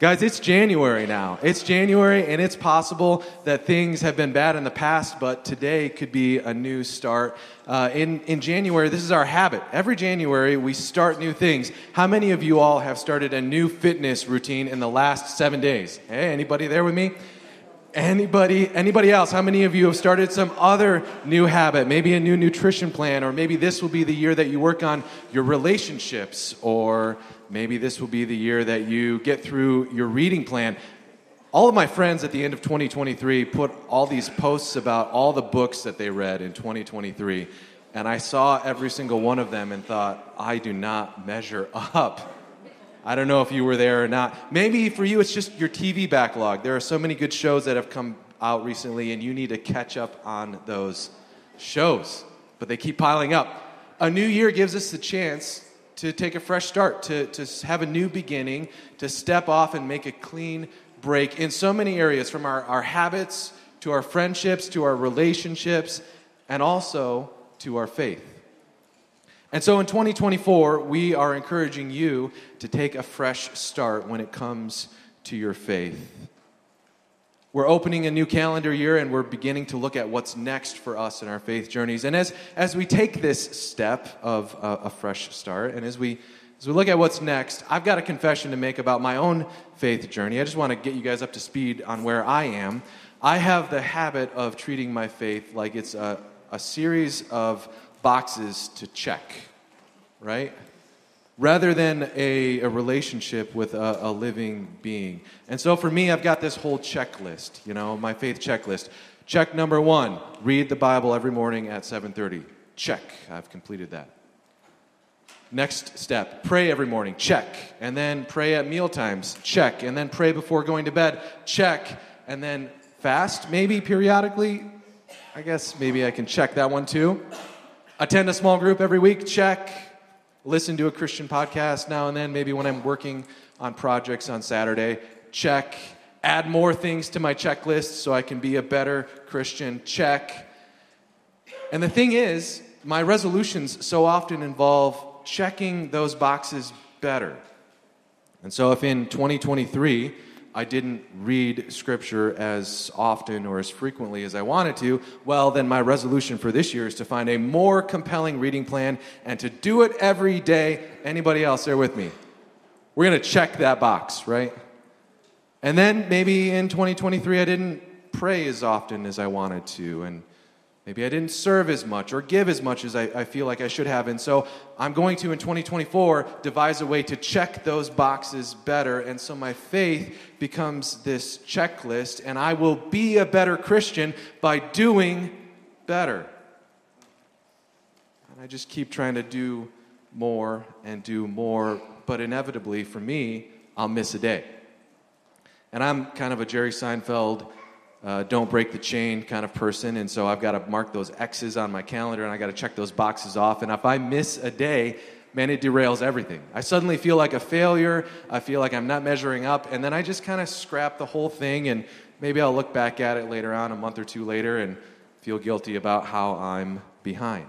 Guys, it's January now. It's January, and it's possible that things have been bad in the past, but today could be a new start. Uh, in, in January, this is our habit. Every January, we start new things. How many of you all have started a new fitness routine in the last seven days? Hey, anybody there with me? Anybody, anybody else? How many of you have started some other new habit? Maybe a new nutrition plan, or maybe this will be the year that you work on your relationships, or Maybe this will be the year that you get through your reading plan. All of my friends at the end of 2023 put all these posts about all the books that they read in 2023. And I saw every single one of them and thought, I do not measure up. I don't know if you were there or not. Maybe for you, it's just your TV backlog. There are so many good shows that have come out recently, and you need to catch up on those shows. But they keep piling up. A new year gives us the chance to take a fresh start, to, to have a new beginning, to step off and make a clean break in so many areas from our, our habits to our friendships to our relationships and also to our faith. And so in 2024, we are encouraging you to take a fresh start when it comes to your faith. We're opening a new calendar year and we're beginning to look at what's next for us in our faith journeys. And as, as we take this step of a, a fresh start, and as we, as we look at what's next, I've got a confession to make about my own faith journey. I just want to get you guys up to speed on where I am. I have the habit of treating my faith like it's a, a series of boxes to check, right? rather than a, a relationship with a, a, living being. And so for me, I've got this whole checklist, you know, my faith checklist. Check number one, read the Bible every morning at 7.30. Check, I've completed that. Next step, pray every morning. Check. And then pray at meal times. Check. And then pray before going to bed. Check. And then fast, maybe periodically. I guess maybe I can check that one too. Attend a small group every week. Check listen to a Christian podcast now and then, maybe when I'm working on projects on Saturday. Check. Add more things to my checklist so I can be a better Christian. Check. And the thing is, my resolutions so often involve checking those boxes better. And so if in 2023, I didn't read scripture as often or as frequently as I wanted to, well, then my resolution for this year is to find a more compelling reading plan and to do it every day. Anybody else there with me? We're going to check that box, right? And then maybe in 2023, I didn't pray as often as I wanted to. And Maybe I didn't serve as much or give as much as I, I, feel like I should have. And so I'm going to, in 2024, devise a way to check those boxes better. And so my faith becomes this checklist, and I will be a better Christian by doing better. And I just keep trying to do more and do more, but inevitably, for me, I'll miss a day. And I'm kind of a Jerry Seinfeld uh, don't break the chain kind of person. And so I've got to mark those X's on my calendar and I got to check those boxes off. And if I miss a day, man, it derails everything. I suddenly feel like a failure. I feel like I'm not measuring up. And then I just kind of scrap the whole thing. And maybe I'll look back at it later on, a month or two later, and feel guilty about how I'm behind.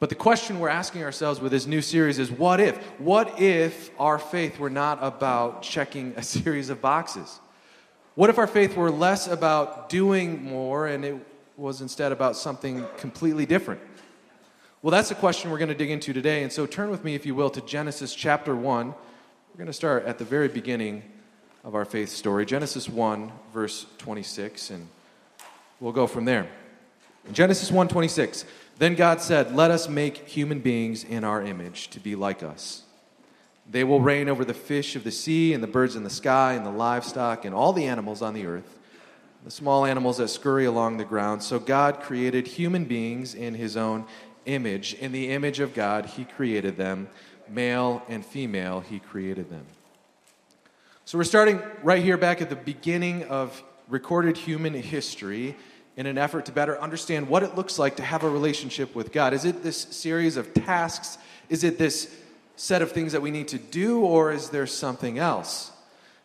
But the question we're asking ourselves with this new series is what if? What if our faith were not about checking a series of boxes? What if our faith were less about doing more and it was instead about something completely different? Well, that's the question we're going to dig into today. And so turn with me, if you will, to Genesis chapter 1. We're going to start at the very beginning of our faith story, Genesis 1, verse 26, and we'll go from there. Genesis 1 26, then God said, Let us make human beings in our image to be like us. They will reign over the fish of the sea and the birds in the sky and the livestock and all the animals on the earth, the small animals that scurry along the ground. So God created human beings in his own image. In the image of God, he created them. Male and female, he created them. So we're starting right here back at the beginning of recorded human history in an effort to better understand what it looks like to have a relationship with God. Is it this series of tasks? Is it this set of things that we need to do, or is there something else?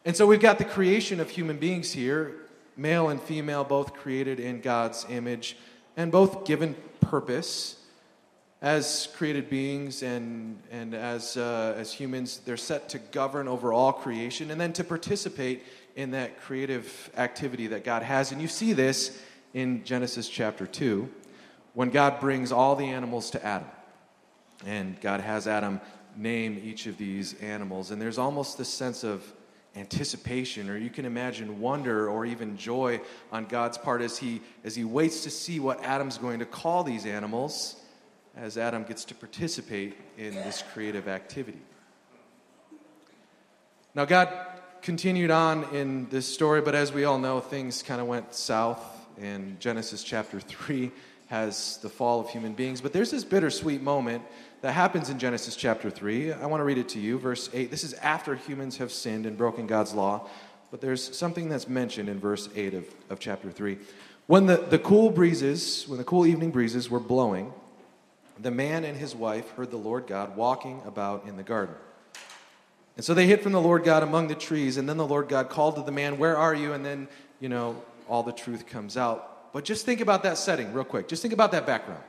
And so we've got the creation of human beings here, male and female, both created in God's image and both given purpose. as created beings and, and as, uh, as humans, they're set to govern over all creation and then to participate in that creative activity that God has. And you see this in Genesis chapter 2 when God brings all the animals to Adam. And God has Adam name each of these animals. And there's almost this sense of anticipation or you can imagine wonder or even joy on God's part as he as he waits to see what Adam's going to call these animals as Adam gets to participate in this creative activity. Now, God continued on in this story, but as we all know, things kind of went south, in Genesis chapter 3 has the fall of human beings. But there's this bittersweet moment that happens in Genesis chapter 3. I want to read it to you, verse 8. This is after humans have sinned and broken God's law, but there's something that's mentioned in verse 8 of, of chapter 3. When the, the cool breezes, when the cool evening breezes were blowing, the man and his wife heard the Lord God walking about in the garden. And so they hid from the Lord God among the trees, and then the Lord God called to the man, Where are you? And then, you know, all the truth comes out. But just think about that setting real quick. Just think about that background.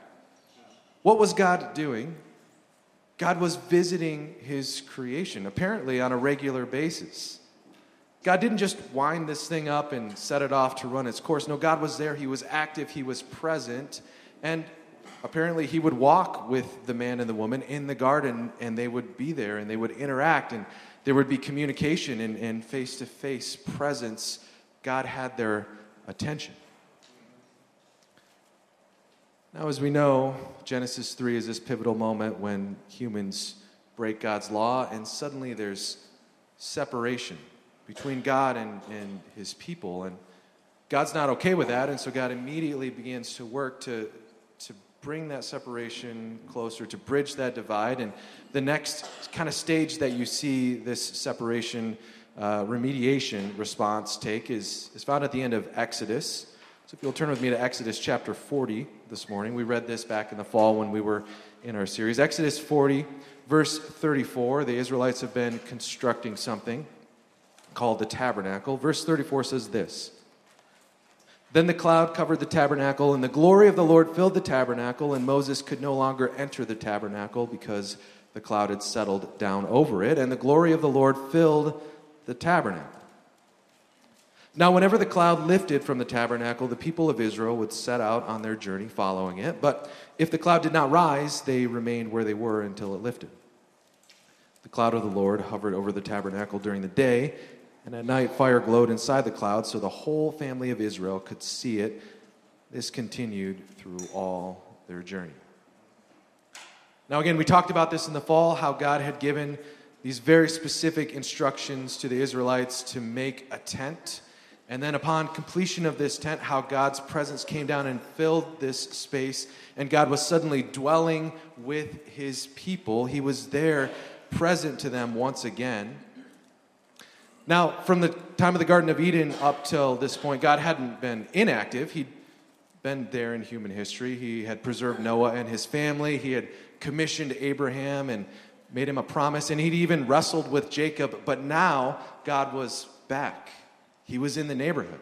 What was God doing? God was visiting his creation, apparently on a regular basis. God didn't just wind this thing up and set it off to run its course. No, God was there. He was active. He was present. And apparently he would walk with the man and the woman in the garden and they would be there and they would interact and there would be communication and face to face presence. God had their attention. Now, as we know, Genesis 3 is this pivotal moment when humans break God's law and suddenly there's separation between God and, and his people. And God's not okay with that, and so God immediately begins to work to to bring that separation closer, to bridge that divide. And the next kind of stage that you see this separation uh, remediation response take is, is found at the end of Exodus. So if you'll turn with me to Exodus chapter 40 this morning, we read this back in the fall when we were in our series. Exodus 40, verse 34, the Israelites have been constructing something called the tabernacle. Verse 34 says this. Then the cloud covered the tabernacle, and the glory of the Lord filled the tabernacle, and Moses could no longer enter the tabernacle because the cloud had settled down over it, and the glory of the Lord filled the tabernacle. Now, whenever the cloud lifted from the tabernacle, the people of Israel would set out on their journey following it. But if the cloud did not rise, they remained where they were until it lifted. The cloud of the Lord hovered over the tabernacle during the day, and at night, fire glowed inside the cloud so the whole family of Israel could see it. This continued through all their journey. Now, again, we talked about this in the fall how God had given these very specific instructions to the Israelites to make a tent. And then, upon completion of this tent, how God's presence came down and filled this space, and God was suddenly dwelling with his people. He was there, present to them once again. Now, from the time of the Garden of Eden up till this point, God hadn't been inactive. He'd been there in human history. He had preserved Noah and his family. He had commissioned Abraham and made him a promise, and he'd even wrestled with Jacob. But now, God was back. He was in the neighborhood.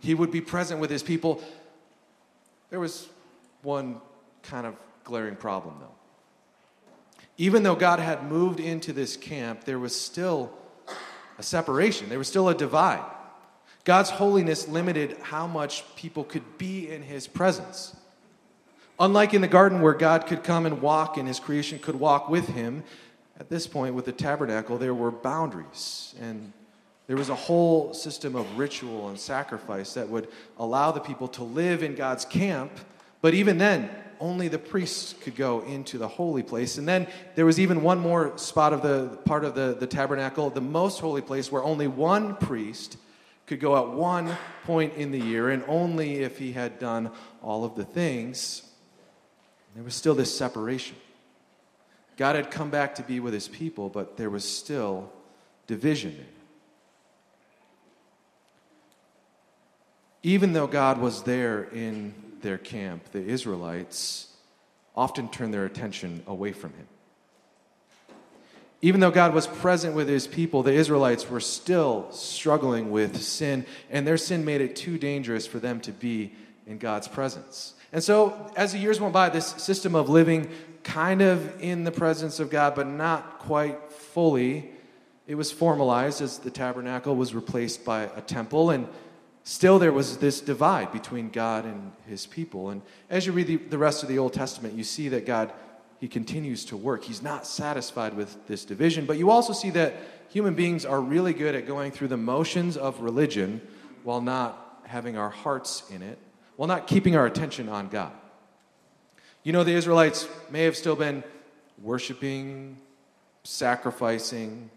He would be present with his people. There was one kind of glaring problem, though. Even though God had moved into this camp, there was still a separation, there was still a divide. God's holiness limited how much people could be in his presence. Unlike in the garden where God could come and walk and his creation could walk with him, at this point with the tabernacle, there were boundaries and there was a whole system of ritual and sacrifice that would allow the people to live in God's camp. But even then, only the priests could go into the holy place. And then there was even one more spot of the part of the, the tabernacle, the most holy place, where only one priest could go at one point in the year, and only if he had done all of the things. There was still this separation. God had come back to be with his people, but there was still division Even though God was there in their camp, the Israelites often turned their attention away from him. Even though God was present with his people, the Israelites were still struggling with sin, and their sin made it too dangerous for them to be in God's presence. And so, as the years went by, this system of living kind of in the presence of God, but not quite fully, it was formalized as the tabernacle was replaced by a temple. And still, there was this divide between God and his people. And as you read the, the rest of the Old Testament, you see that God, he continues to work. He's not satisfied with this division. But you also see that human beings are really good at going through the motions of religion while not having our hearts in it, while not keeping our attention on God. You know, the Israelites may have still been worshiping, sacrificing,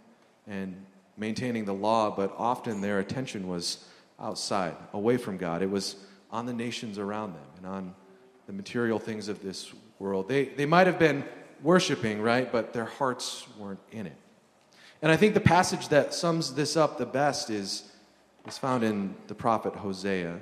and maintaining the law, but often their attention was outside, away from God. It was on the nations around them and on the material things of this world. They, they might have been worshiping, right? But their hearts weren't in it. And I think the passage that sums this up the best is, is found in the prophet Hosea.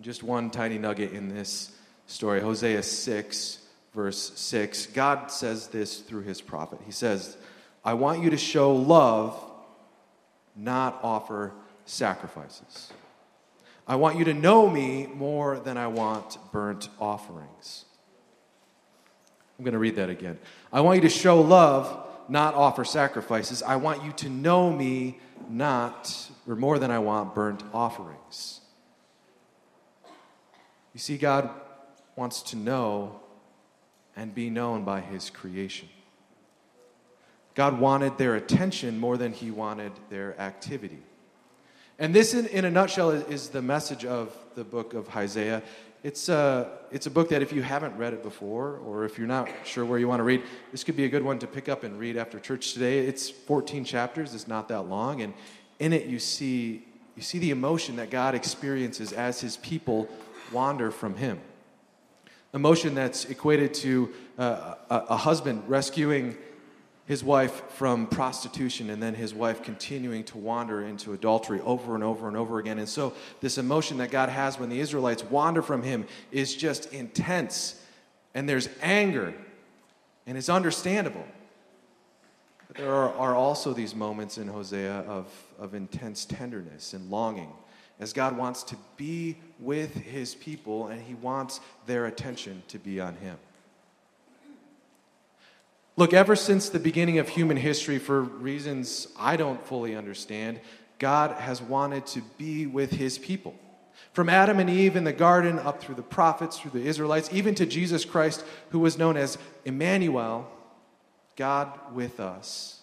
Just one tiny nugget in this story Hosea 6, verse 6. God says this through his prophet. He says, I want you to show love, not offer sacrifices. I want you to know me more than I want burnt offerings. I'm going to read that again. I want you to show love, not offer sacrifices. I want you to know me not, or more than I want, burnt offerings. You see, God wants to know and be known by his creation. God wanted their attention more than he wanted their activity. And this, in, in a nutshell, is, is, the message of the book of Isaiah. It's a, it's a book that if you haven't read it before, or if you're not sure where you want to read, this could be a good one to pick up and read after church today. It's 14 chapters, it's not that long, and in it you see, you see the emotion that God experiences as his people wander from him emotion that's equated to uh, a, a husband rescuing his wife from prostitution and then his wife continuing to wander into adultery over and over and over again. And so, this emotion that God has when the Israelites wander from him is just intense. And there's anger, and it's understandable. But there are, are also these moments in Hosea of, of intense tenderness and longing as God wants to be with his people and he wants their attention to be on him. Look, ever since the beginning of human history, for reasons I don't fully understand, God has wanted to be with his people. From Adam and Eve in the garden, up through the prophets, through the Israelites, even to Jesus Christ, who was known as Emmanuel, God with us.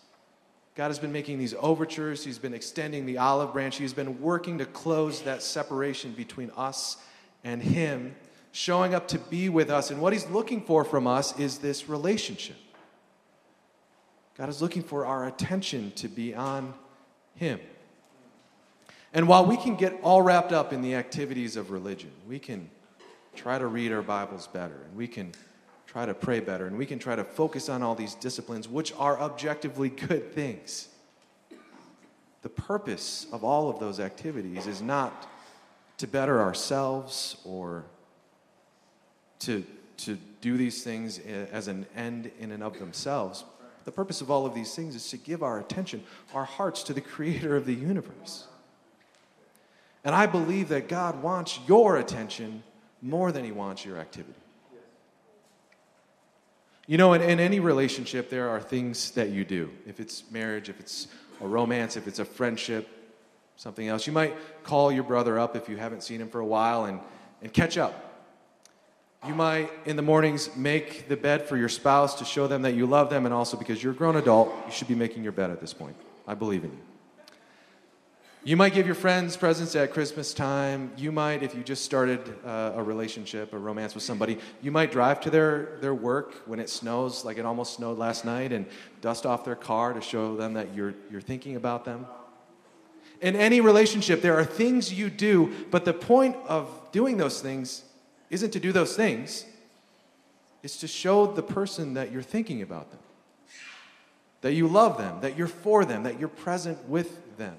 God has been making these overtures. He's been extending the olive branch. He's been working to close that separation between us and Him, showing up to be with us. And what He's looking for from us is this relationship. God is looking for our attention to be on Him. And while we can get all wrapped up in the activities of religion, we can try to read our Bibles better, and we can try to pray better, and we can try to focus on all these disciplines, which are objectively good things. The purpose of all of those activities is not to better ourselves or to, to do these things as an end in and of themselves. The purpose of all of these things is to give our attention, our hearts to the creator of the universe. And I believe that God wants your attention more than he wants your activity. You know, in, in any relationship, there are things that you do. If it's marriage, if it's a romance, if it's a friendship, something else. You might call your brother up if you haven't seen him for a while and, and catch up. You might, in the mornings, make the bed for your spouse to show them that you love them, and also because you're a grown adult, you should be making your bed at this point. I believe in you. You might give your friends presents at Christmas time. You might, if you just started uh, a relationship, a romance with somebody, you might drive to their, their work when it snows, like it almost snowed last night, and dust off their car to show them that you're, you're thinking about them. In any relationship, there are things you do, but the point of doing those things isn't to do those things, it's to show the person that you're thinking about them, that you love them, that you're for them, that you're present with them.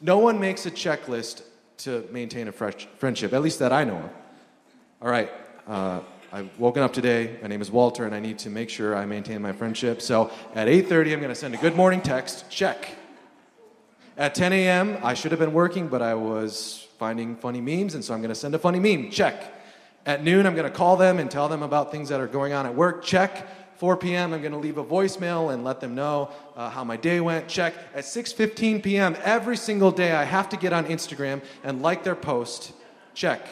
No one makes a checklist to maintain a fresh friendship, at least that I know of. All right, uh, I've woken up today. My name is Walter, and I need to make sure I maintain my friendship. So at 8:30, I'm going to send a good morning text. Check. At 10 a.m., I should have been working, but I was finding funny memes, and so I'm going to send a funny meme. Check. At noon, I'm going to call them and tell them about things that are going on at work. Check. 4 p.m., I'm going to leave a voicemail and let them know uh, how my day went. Check. At 6:15 p.m. every single day, I have to get on Instagram and like their post. Check.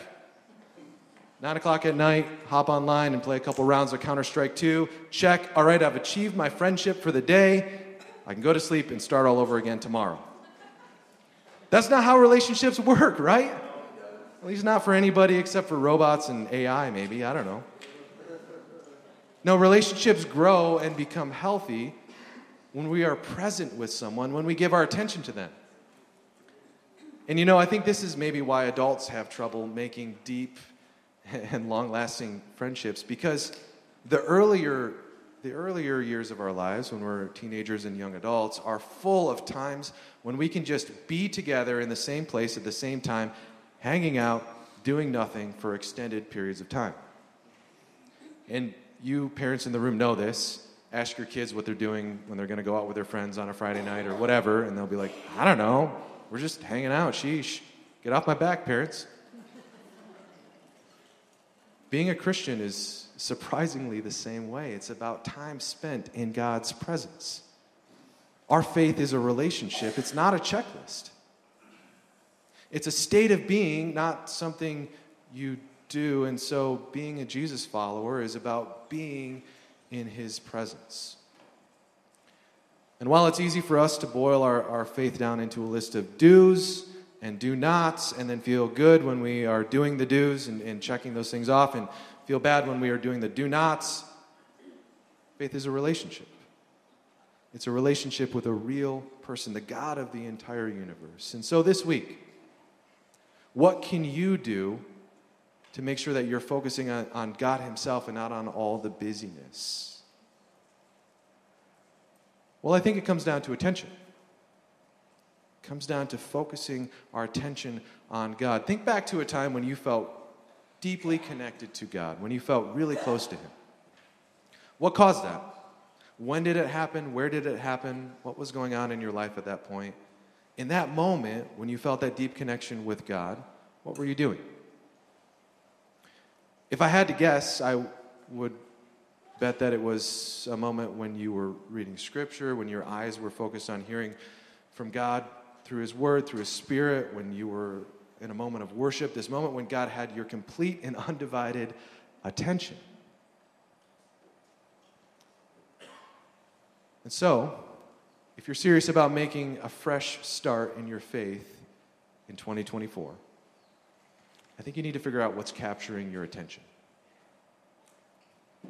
9 o'clock at night, hop online and play a couple rounds of Counter Strike 2. Check. All right, I've achieved my friendship for the day. I can go to sleep and start all over again tomorrow. That's not how relationships work, right? At least not for anybody except for robots and AI, maybe. I don't know. No, relationships grow and become healthy when we are present with someone, when we give our attention to them. And you know, I think this is maybe why adults have trouble making deep and long lasting friendships because the earlier the earlier years of our lives when we're teenagers and young adults are full of times when we can just be together in the same place at the same time hanging out doing nothing for extended periods of time and you parents in the room know this. Ask your kids what they're doing when they're going to go out with their friends on a Friday night or whatever, and they'll be like, I don't know. We're just hanging out. Sheesh. Get off my back, parents. Being a Christian is surprisingly the same way. It's about time spent in God's presence. Our faith is a relationship, it's not a checklist. It's a state of being, not something you do. And so, being a Jesus follower is about being in his presence. And while it's easy for us to boil our, our faith down into a list of do's and do nots, and then feel good when we are doing the do's and, and checking those things off, and feel bad when we are doing the do nots, faith is a relationship. It's a relationship with a real person, the God of the entire universe. And so this week, what can you do to make sure that you're focusing on, on God Himself and not on all the busyness? Well, I think it comes down to attention. Comes down to focusing our attention on God. Think back to a time when you felt deeply connected to God, when you felt really close to Him. What caused that? When did it happen? Where did it happen? What was going on in your life at that point? In that moment, when you felt that deep connection with God, what were you doing? If I had to guess, I would bet that it was a moment when you were reading scripture, when your eyes were focused on hearing from God through His Word, through His Spirit, when you were in a moment of worship, this moment when God had your complete and undivided attention. And so, if you're serious about making a fresh start in your faith in 2024, I think you need to figure out what's capturing your attention.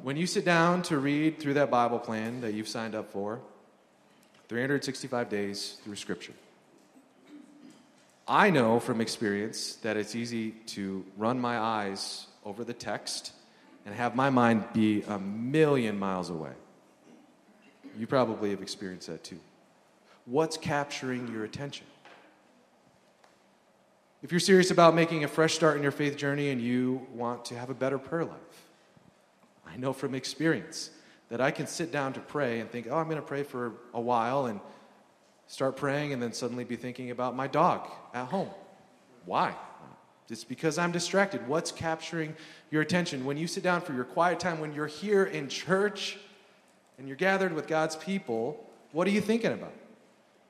When you sit down to read through that Bible plan that you've signed up for, 365 days through Scripture, I know from experience that it's easy to run my eyes over the text and have my mind be a million miles away. You probably have experienced that too. What's capturing your attention? If you're serious about making a fresh start in your faith journey and you want to have a better prayer life, I know from experience that I can sit down to pray and think, oh, I'm going to pray for a while and start praying and then suddenly be thinking about my dog at home. Why? It's because I'm distracted. What's capturing your attention? When you sit down for your quiet time, when you're here in church and you're gathered with God's people, what are you thinking about?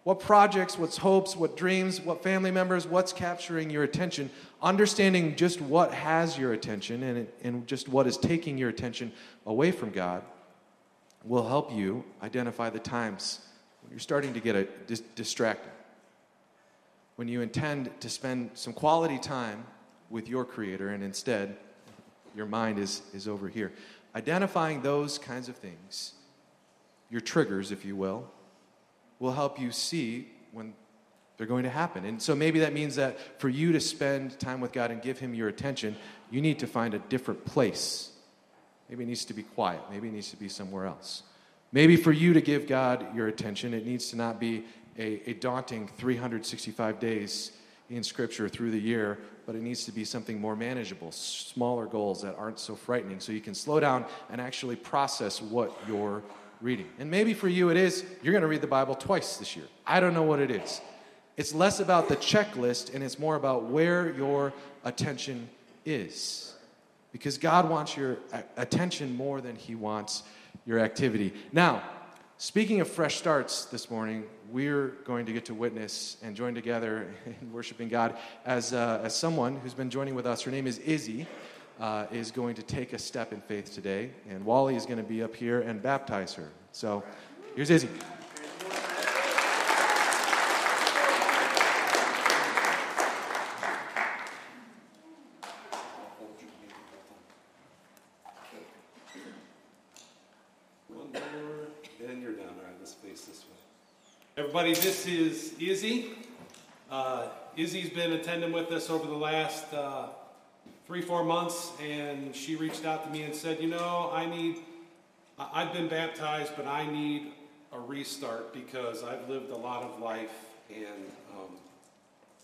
What projects, what's hopes, what dreams, what family members, what's capturing your attention? Understanding just what has your attention and, and just what is taking your attention away from God will help you identify the times when you're starting to get a, dis- distracted. When you intend to spend some quality time with your Creator and instead your mind is, is over here. Identifying those kinds of things, your triggers, if you will, will help you see when they're going to happen. And so maybe that means that for you to spend time with God and give Him your attention, you need to find a different place. Maybe it needs to be quiet. Maybe it needs to be somewhere else. Maybe for you to give God your attention, it needs to not be a, a daunting 365 days in Scripture through the year, but it needs to be something more manageable, smaller goals that aren't so frightening, so you can slow down and actually process what you're reading. And maybe for you it is, you're going to read the Bible twice this year. I don't know what it is. It's less about the checklist and it's more about where your attention is. Because God wants your attention more than He wants your activity. Now, speaking of fresh starts this morning, we're going to get to witness and join together in worshiping God as, uh, as someone who's been joining with us. Her name is Izzy. Uh, is going to take a step in faith today, and Wally is going to be up here and baptize her. So here's Izzy. Everybody, this is Izzy. Uh, Izzy's been attending with us over the last uh, three, four months, and she reached out to me and said, You know, I need, I've been baptized, but I need a restart because I've lived a lot of life and um,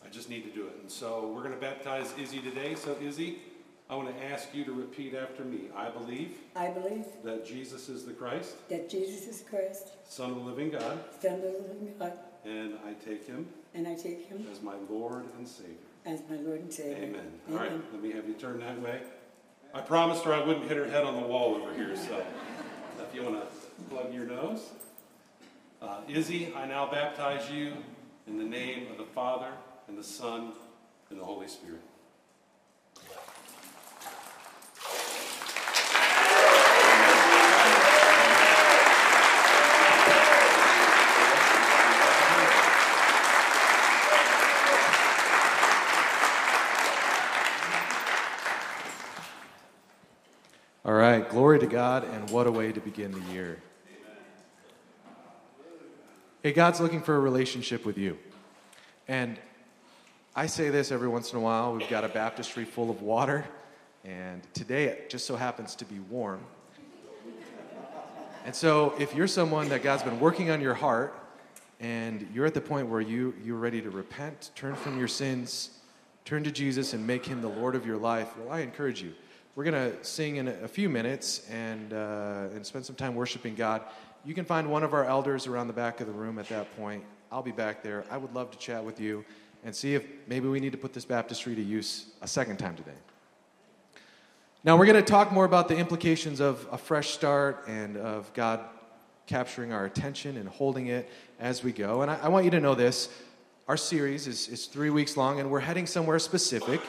I just need to do it. And so we're going to baptize Izzy today. So, Izzy, I want to ask you to repeat after me. I believe. I believe. That Jesus is the Christ. That Jesus is Christ. Son of the living God. Son of the living God. And I take him. And I take him. As my Lord and Savior. As my Lord and Savior. Amen. Amen. All right, let me have you turn that way. I promised her I wouldn't hit her head on the wall over here, so if you want to plug your nose. Uh, Izzy, I now baptize you in the name of the Father, and the Son, and the Holy Spirit. right, glory to God, and what a way to begin the year. Hey, God's looking for a relationship with you. And I say this every once in a while. We've got a baptistry full of water, and today it just so happens to be warm. And so, if you're someone that God's been working on your heart, and you're at the point where you, you're ready to repent, turn from your sins, turn to Jesus, and make him the Lord of your life, well, I encourage you we're going to sing in a few minutes and, uh, and spend some time worshiping God. You can find one of our elders around the back of the room at that point. I'll be back there. I would love to chat with you and see if maybe we need to put this baptistry to use a second time today. Now, we're going to talk more about the implications of a fresh start and of God capturing our attention and holding it as we go. And I, I want you to know this our series is, is three weeks long, and we're heading somewhere specific.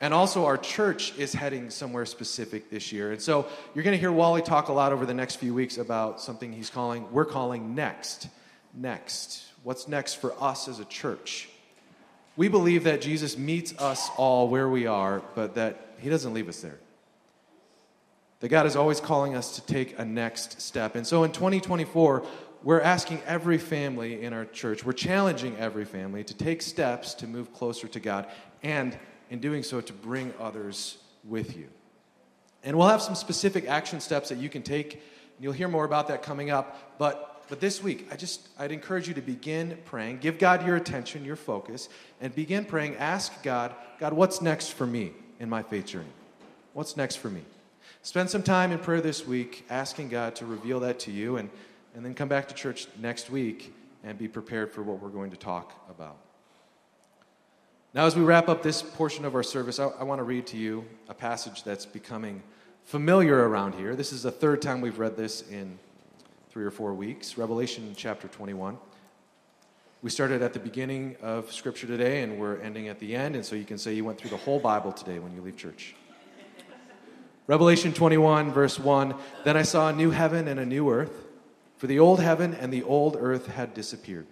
And also, our church is heading somewhere specific this year. And so, you're going to hear Wally talk a lot over the next few weeks about something he's calling, we're calling next. Next. What's next for us as a church? We believe that Jesus meets us all where we are, but that he doesn't leave us there. That God is always calling us to take a next step. And so, in 2024, we're asking every family in our church, we're challenging every family to take steps to move closer to God and in doing so to bring others with you. And we'll have some specific action steps that you can take. And you'll hear more about that coming up. But, but this week, I just, I'd encourage you to begin praying. Give God your attention, your focus, and begin praying. Ask God, God, what's next for me in my faith journey? What's next for me? Spend some time in prayer this week, asking God to reveal that to you, and, and then come back to church next week and be prepared for what we're going to talk about. Now, as we wrap up this portion of our service, I, I want to read to you a passage that's becoming familiar around here. This is the third time we've read this in three or four weeks Revelation chapter 21. We started at the beginning of Scripture today, and we're ending at the end, and so you can say you went through the whole Bible today when you leave church. Revelation 21, verse 1 Then I saw a new heaven and a new earth, for the old heaven and the old earth had disappeared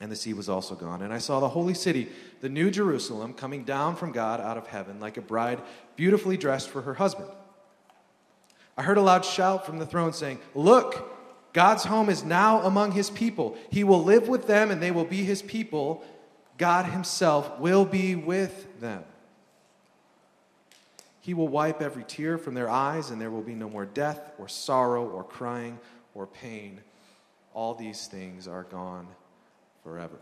and the sea was also gone. And I saw the holy city, the new Jerusalem, coming down from God out of heaven like a bride beautifully dressed for her husband. I heard a loud shout from the throne saying, Look, God's home is now among his people. He will live with them and they will be his people. God himself will be with them. He will wipe every tear from their eyes, and there will be no more death, or sorrow, or crying, or pain. All these things are gone forever.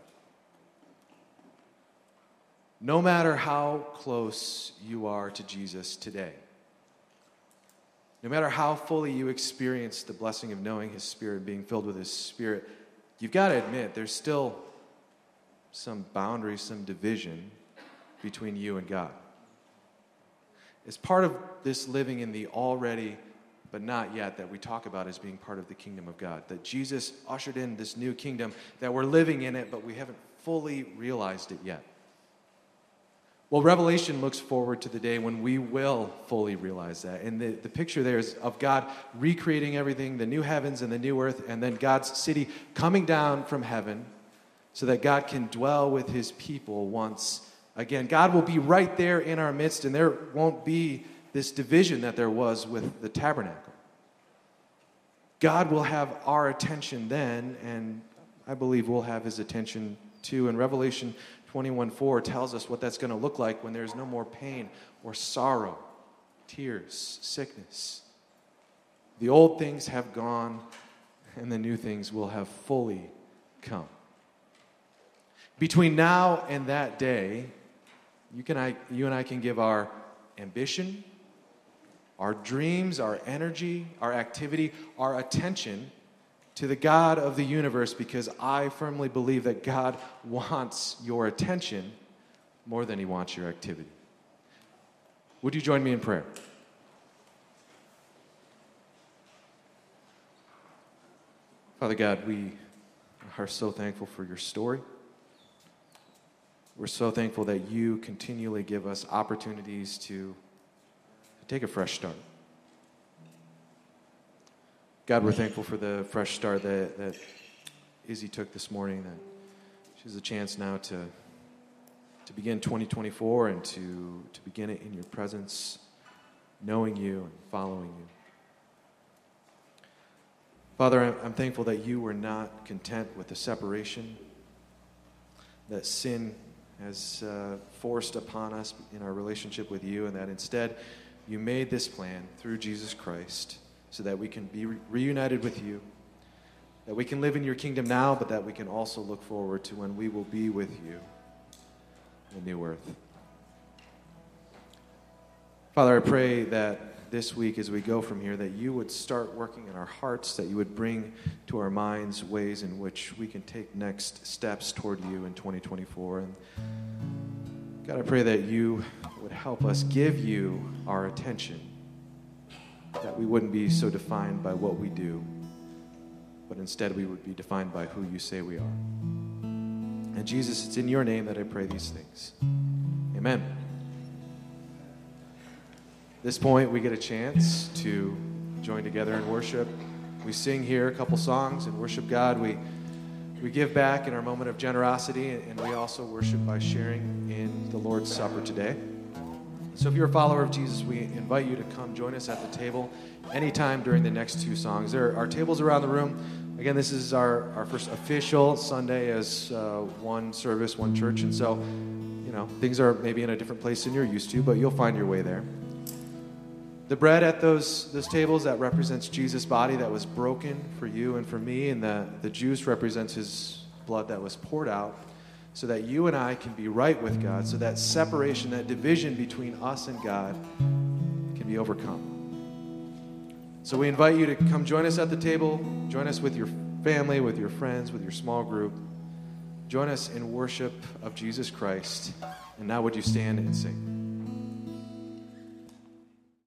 No matter how close you are to Jesus today, no matter how fully you experience the blessing of knowing His Spirit, and being filled with His Spirit, you've got to admit there's still some boundary, some division between you and God. It's part of this living in the already but not yet that we talk about as being part of the kingdom of God. That Jesus ushered in this new kingdom, that we're living in it, but we haven't fully realized it yet. Well, Revelation looks forward to the day when we will fully realize that. And the, the picture there is of God recreating everything, the new heavens and the new earth, and then God's city coming down from heaven so that God can dwell with his people once again. God will be right there in our midst, and there won't be this division that there was with the tabernacle. God will have our attention then, and I believe we'll have his attention too. And Revelation 21 4 tells us what that's going to look like when there's no more pain or sorrow, tears, sickness. The old things have gone, and the new things will have fully come. Between now and that day, you, can, I, you and I can give our ambition, our dreams, our energy, our activity, our attention to the God of the universe because I firmly believe that God wants your attention more than he wants your activity. Would you join me in prayer? Father God, we are so thankful for your story. We're so thankful that you continually give us opportunities to take a fresh start. God, we're thankful for the fresh start that, that Izzy took this morning, that she has a chance now to, to begin 2024 and to, to begin it in your presence, knowing you and following you. Father, I'm, thankful that you were not content with the separation that sin has uh, forced upon us in our relationship with you, and that instead you made this plan through Jesus Christ so that we can be re- reunited with you, that we can live in your kingdom now, but that we can also look forward to when we will be with you in the new earth. Father, I pray that this week as we go from here, that you would start working in our hearts, that you would bring to our minds ways in which we can take next steps toward you in 2024. And God, I pray that you would help us give you our attention, that we wouldn't be so defined by what we do, but instead we would be defined by who you say we are. And Jesus, it's in your name that I pray these things. Amen. At this point, we get a chance to join together in worship. We sing here a couple songs and worship God. We we give back in our moment of generosity, and we also worship by sharing in the Lord's Supper today. So if you're a follower of Jesus, we invite you to come join us at the table anytime during the next two songs. There are tables around the room. Again, this is our, our first official Sunday as uh, one service, one church. And so, you know, things are maybe in a different place than you're used to, but you'll find your way there. The bread at those, those tables, that represents Jesus' body that was broken for you and for me, and the, the juice represents his blood that was poured out so that you and I can be right with God, so that separation, that division between us and God can be overcome. So we invite you to come join us at the table, join us with your family, with your friends, with your small group. Join us in worship of Jesus Christ. And now, would you stand and sing?